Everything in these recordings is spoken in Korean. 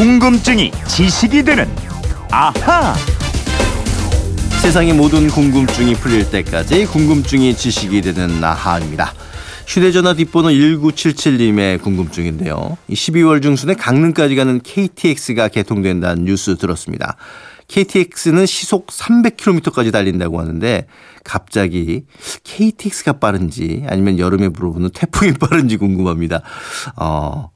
궁금증이 지식이 되는 아하. 세상의 모든 궁금증이 풀릴 때까지 궁금증이 지식이 되는 아하입니다. 휴대전화 뒷번호 1977님의 궁금증인데요. 12월 중순에 강릉까지 가는 KTX가 개통된다는 뉴스 들었습니다. KTX는 시속 300km까지 달린다고 하는데 갑자기 KTX가 빠른지 아니면 여름에 불어오는 태풍이 빠른지 궁금합니다. 어,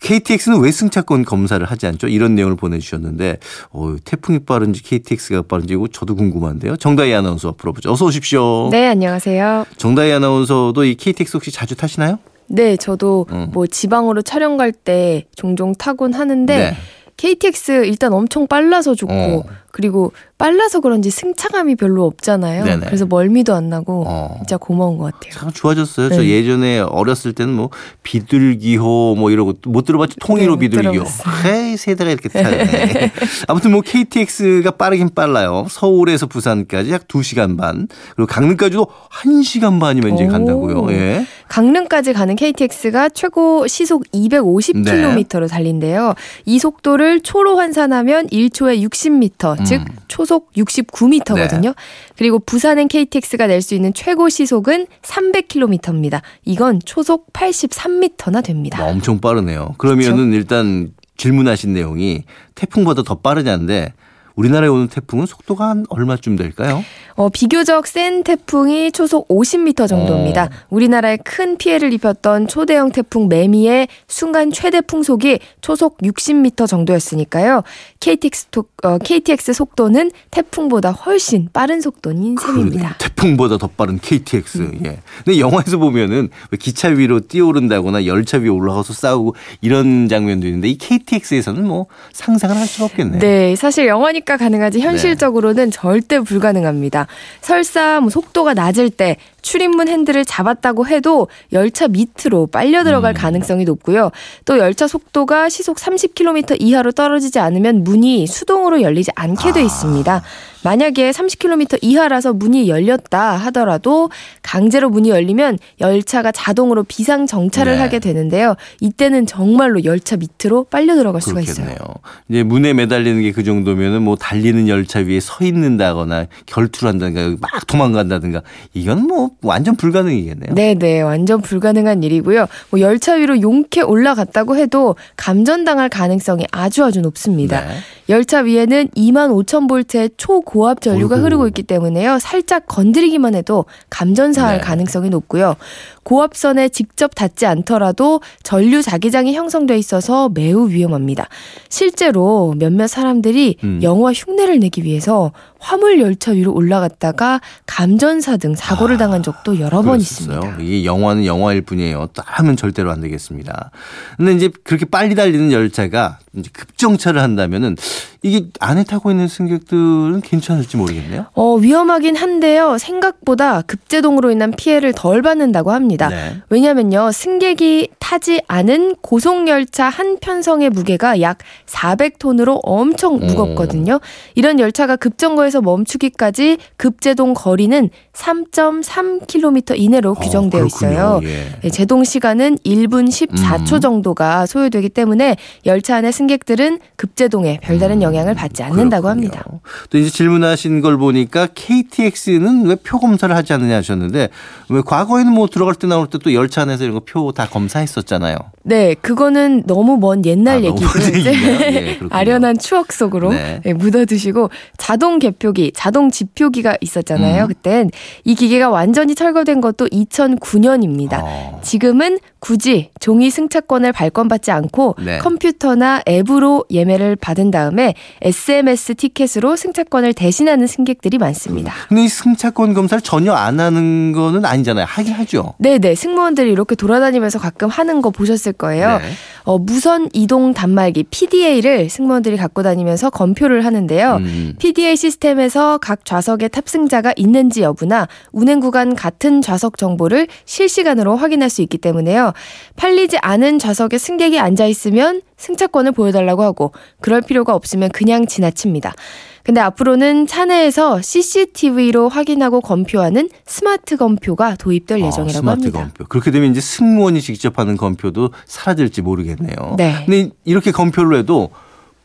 KTX는 왜 승차권 검사를 하지 않죠? 이런 내용을 보내주셨는데 어, 태풍이 빠른지 KTX가 빠른지 이거 저도 궁금한데요. 정다희 아나운서 풀어보죠. 어서 오십시오. 네, 안녕하세요. 정다희 아나운서도 이 KTX 혹시 자주 타시나요? 네, 저도 음. 뭐 지방으로 촬영 갈 때 종종 타곤 하는데 네. KTX 일단 엄청 빨라서 좋고 어. 그리고 빨라서 그런지 승차감이 별로 없잖아요. 네네. 그래서 멀미도 안 나고 어. 진짜 고마운 것 같아요. 참 좋아졌어요. 저 네. 예전에 어렸을 때는 뭐 비둘기호 뭐 이러고 못 들어봤죠? 통일호 네, 못 비둘기호. 헤이 세대가 이렇게 타네. 아무튼 뭐 KTX가 빠르긴 빨라요. 서울에서 부산까지 약 2시간 반. 그리고 강릉까지도 1시간 반이면 이제 오. 간다고요. 예. 강릉까지 가는 KTX가 최고 시속 250km로 네. 달린대요. 이 속도를 초로 환산하면 1초에 60m, 즉 초속 69m거든요. 음. 네. 그리고 부산행 KTX가 낼 수 있는 최고 시속은 300km입니다. 이건 초속 83m나 됩니다. 뭐 엄청 빠르네요. 그러면은 일단 질문하신 내용이 태풍보다 더 빠르냐는데 우리나라에 오는 태풍은 속도가 한 얼마쯤 될까요? 어, 비교적 센 태풍이 초속 50m 정도입니다. 어. 우리나라에 큰 피해를 입혔던 초대형 태풍 매미의 순간 최대 풍속이 초속 60m 정도였으니까요. KTX, 속- 어, KTX 속도는 태풍보다 훨씬 빠른 속도인 셈입니다. 태풍보다 더 빠른 KTX. 예. 근데 영화에서 보면은 왜 기차 위로 뛰어오른다거나 열차 위에 올라가서 싸우고 이런 장면도 있는데 이 KTX에서는 뭐 상상을 할 수가 없겠네요. 네, 사실 영화니까 가능하지 현실적으로는 절대 불가능합니다. 설사 뭐 속도가 낮을 때 출입문 핸들을 잡았다고 해도 열차 밑으로 빨려 들어갈 가능성이 높고요. 또 열차 속도가 시속 30km 이하로 떨어지지 않으면 문이 수동으로 열리지 않게 돼 있습니다. 만약에 30km 이하라서 문이 열렸다 하더라도 강제로 문이 열리면 열차가 자동으로 비상 정차를 네. 하게 되는데요. 이때는 정말로 열차 밑으로 빨려 들어갈 수가 있어요. 그렇겠네요. 이제 문에 매달리는 게 그 정도면은 뭐 달리는 열차 위에 서 있는다거나 결투를 한다든가 막 도망간다든가 이건 뭐 완전 불가능이겠네요. 네 네, 완전 불가능한 일이고요. 뭐 열차 위로 용케 올라갔다고 해도 감전당할 가능성이 아주 아주 높습니다. 네. 열차 위에는 2만 5천 볼트의 초고압 전류가 어이구. 흐르고 있기 때문에요. 살짝 건드리기만 해도 감전사할 네. 가능성이 높고요. 고압선에 직접 닿지 않더라도 전류 자기장이 형성돼 있어서 매우 위험합니다. 실제로 몇몇 사람들이 음. 영화 흉내를 내기 위해서 화물 열차 위로 올라갔다가 감전사 등 사고를 당한 적도 여러 번 그랬었어요. 있습니다. 이게 영화는 영화일 뿐이에요. 또 하면 절대로 안 되겠습니다. 근데 이제 그렇게 빨리 달리는 열차가 급정차를 한다면은 이게 안에 타고 있는 승객들은 괜찮을지 모르겠네요. 어, 위험하긴 한데요. 생각보다 급제동으로 인한 피해를 덜 받는다고 합니다. 네. 왜냐면요. 승객이 타지 않은 고속열차 한 편성의 무게가 약 400톤으로 엄청 무겁거든요. 이런 열차가 급정거에서 멈추기까지 급제동 거리는 3.3km 이내로 규정되어 어, 있어요. 예. 네, 제동 시간은 1분 14초 음. 정도가 소요되기 때문에 열차 안의 승객들은 급제동에 별다른 영향을 받지 않는다고 음, 그렇군요. 합니다. 또 이제 질문하신 걸 보니까 KTX는 왜 표 검사를 하지 않느냐 하셨는데 왜 과거에는 뭐 들어갈 때 나올 때 또 열차 안에서 이런 거 표 다 검사했었잖아요. 네, 그거는 너무 먼 옛날 아, 얘기고 이제 얘기인가요? 예. 아련한 추억 속으로 네. 네, 묻어두시고 자동 개표기, 자동 지표기가 있었잖아요. 음. 그땐 이 기계가 완전히 철거된 것도 2009년입니다. 어. 지금은 굳이 종이 승차권을 발권받지 않고 네. 컴퓨터나 앱으로 예매를 받은 다음에 SMS 티켓으로 승차권을 대신하는 승객들이 많습니다. 근데 이 승차권 검사를 전혀 안 하는 거는 아니잖아요. 하긴 하죠. 네네 승무원들이 이렇게 돌아다니면서 가끔 하는 거 보셨을 거예요. 네. 어, 무선 이동 단말기 PDA를 승무원들이 갖고 다니면서 검표를 하는데요. 음. PDA 시스템에서 각 좌석에 탑승자가 있는지 여부나 운행 구간 같은 좌석 정보를 실시간으로 확인할 수 있기 때문에요. 팔리지 않은 좌석에 승객이 앉아 있으면 승차권을 보여달라고 하고 그럴 필요가 없으면 그냥 지나칩니다. 근데 앞으로는 차내에서 CCTV로 확인하고 검표하는 스마트 검표가 도입될 예정이라고 아, 스마트 합니다. 검표. 그렇게 되면 이제 승무원이 직접 하는 검표도 사라질지 모르겠네요. 네. 근데 이렇게 검표를 해도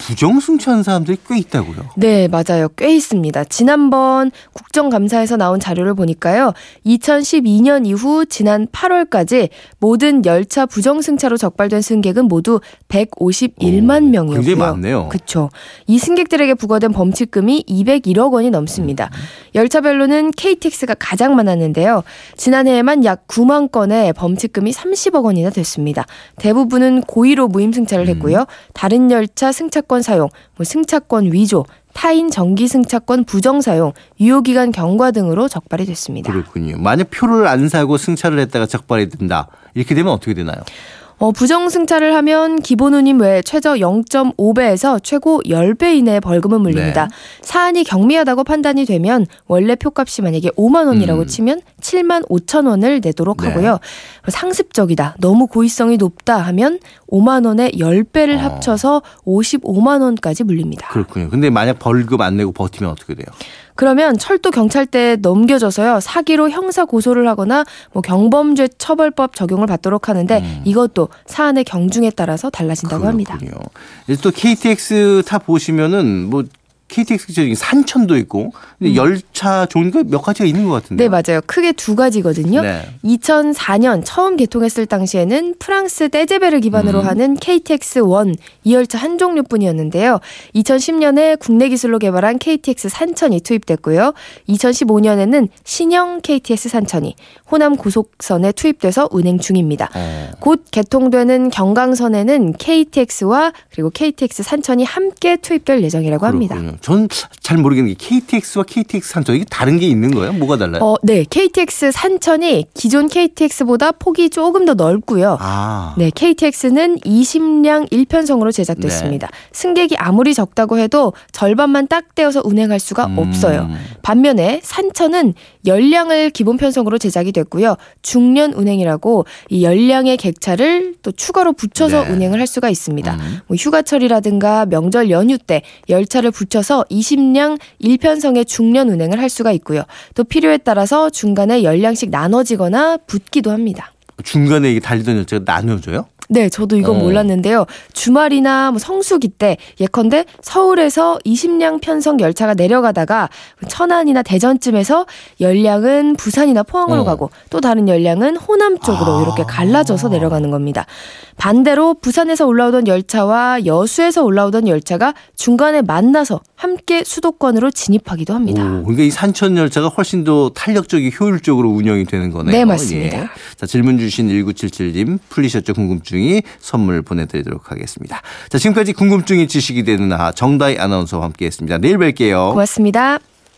부정승차한 사람들이 꽤 있다고요. 네, 맞아요. 꽤 있습니다. 지난번 국정감사에서 나온 자료를 보니까요. 2012년 이후 지난 8월까지 모든 열차 부정승차로 적발된 승객은 모두 151만 오, 명이었고요. 굉장히 많네요. 그렇죠. 이 승객들에게 부과된 범칙금이 201억 원이 넘습니다. 음. 열차별로는 KTX가 가장 많았는데요. 지난해에만 약 9만 건의 범칙금이 30억 원이나 됐습니다. 대부분은 고의로 무임승차를 했고요. 음. 다른 열차 승차권 사용, 뭐 승차권 위조, 타인 정기 승차권 부정 사용, 유효기간 경과 등으로 적발이 됐습니다. 그렇군요. 만약 표를 안 사고 승차를 했다가 적발이 된다. 이렇게 되면 어떻게 되나요? 어, 부정 승차를 하면 기본 운임 외에 최저 0.5배에서 최고 10배 이내의 벌금은 물립니다. 네. 사안이 경미하다고 판단이 되면 원래 표값이 만약에 5만 원이라고 음. 치면 7만 5천 원을 내도록 네. 하고요. 상습적이다. 너무 고의성이 높다 하면 5만 원에 10배를 어. 합쳐서 55만 원까지 물립니다. 그렇군요. 근데 만약 벌금 안 내고 버티면 어떻게 돼요? 그러면 철도 경찰대에 넘겨져서요 사기로 형사 고소를 하거나 뭐 경범죄 처벌법 적용을 받도록 하는데 음. 이것도 사안의 경중에 따라서 달라진다고 합니다. 그렇군요. 이제 또 KTX 타 보시면은 뭐 KTX 저기 산천도 있고 근데 열차 종류가 몇 가지가 있는 것 같은데. 음. 네 맞아요. 크게 두 가지거든요. 네. 2004년 처음 개통했을 당시에는 프랑스 떼제베를 기반으로 음. 하는 KTX1 이 열차 한 종류뿐이었는데요. 2010년에 국내 기술로 개발한 KTX 산천이 투입됐고요. 2015년에는 신형 KTX 산천이 호남 고속선에 투입돼서 운행 중입니다. 어. 곧 개통되는 경강선에는 KTX와 그리고 KTX 산천이 함께 투입될 예정이라고 합니다. 전 잘 모르겠는 게 KTX와 KTX 산천 이게 다른 게 있는 거예요? 뭐가 달라요? 어, 네. KTX 산천이 기존 KTX보다 폭이 조금 더 넓고요. 아. 네, KTX는 20량 1편성으로 제작됐습니다. 네. 승객이 아무리 적다고 해도 절반만 딱 떼어서 운행할 수가 음. 없어요. 반면에 산천은 열량을 기본 편성으로 제작이 됐고요. 중년 운행이라고 이 열량의 객차를 또 추가로 붙여서 네. 운행을 할 수가 있습니다. 음. 뭐 휴가철이라든가 명절 연휴 때 열차를 붙여서 20량 1편성의 중년 운행을 할 수가 있고요. 또 필요에 따라서 중간에 열량씩 나눠지거나 붙기도 합니다. 중간에 이게 달리던 열차가 나뉘어져요? 네, 저도 이건 어. 몰랐는데요. 주말이나 뭐 성수기 때 예컨대 서울에서 20량 편성 열차가 내려가다가 천안이나 대전쯤에서 열량은 부산이나 포항으로 어. 가고 또 다른 열량은 호남 쪽으로 아. 이렇게 갈라져서 내려가는 겁니다. 반대로 부산에서 올라오던 열차와 여수에서 올라오던 열차가 중간에 만나서 함께 수도권으로 진입하기도 합니다. 오, 그러니까 이 산천 열차가 훨씬 더 탄력적이고 효율적으로 운영이 되는 거네요. 네, 맞습니다. 예. 자, 질문 주신 1977님 풀리셨죠? 궁금증이 선물 보내드리도록 하겠습니다. 자, 지금까지 궁금증이 지식이 되는 아 정다희 아나운서와 함께했습니다. 내일 뵐게요. 고맙습니다.